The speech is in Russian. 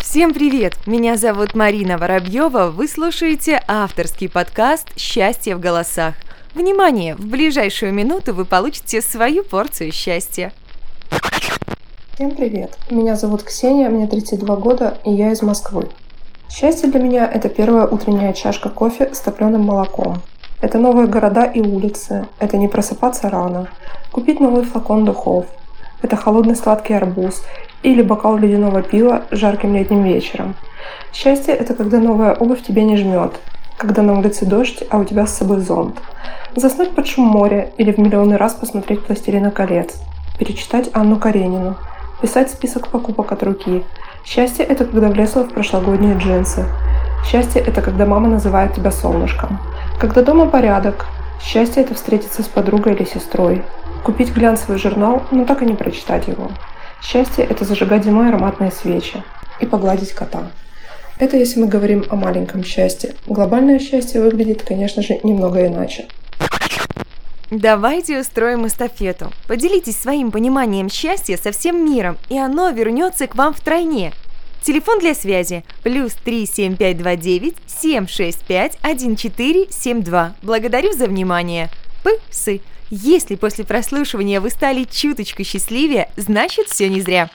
Всем привет! Меня зовут Марина Воробьева. Вы слушаете авторский подкаст «Счастье в голосах». Внимание! В ближайшую минуту вы получите свою порцию счастья. Всем привет! Меня зовут Ксения, мне 32 года, и я из Москвы. Счастье для меня – это первая утренняя чашка кофе с топленым молоком. Это новые города и улицы. Это не просыпаться рано. Купить новый флакон духов. Это холодный сладкий арбуз или бокал ледяного пива жарким летним вечером. Счастье – это когда новая обувь тебя не жмет, когда на улице дождь, а у тебя с собой зонт. Заснуть под шум моря или в миллионный раз посмотреть «Пластилина колец», перечитать Анну Каренину, писать список покупок от руки. Счастье – это когда влезла в прошлогодние джинсы. Счастье – это когда мама называет тебя солнышком. Когда дома порядок. Счастье – это встретиться с подругой или сестрой. Купить глянцевый журнал, но так и не прочитать его. Счастье – это зажигать зимой ароматные свечи и погладить кота. Это если мы говорим о маленьком счастье. Глобальное счастье выглядит, конечно же, немного иначе. Давайте устроим эстафету. Поделитесь своим пониманием счастья со всем миром, и оно вернется к вам втройне. Телефон для связи плюс 37529 765 1472. Благодарю за внимание. Псы. Если после прослушивания вы стали чуточку счастливее, значит все не зря.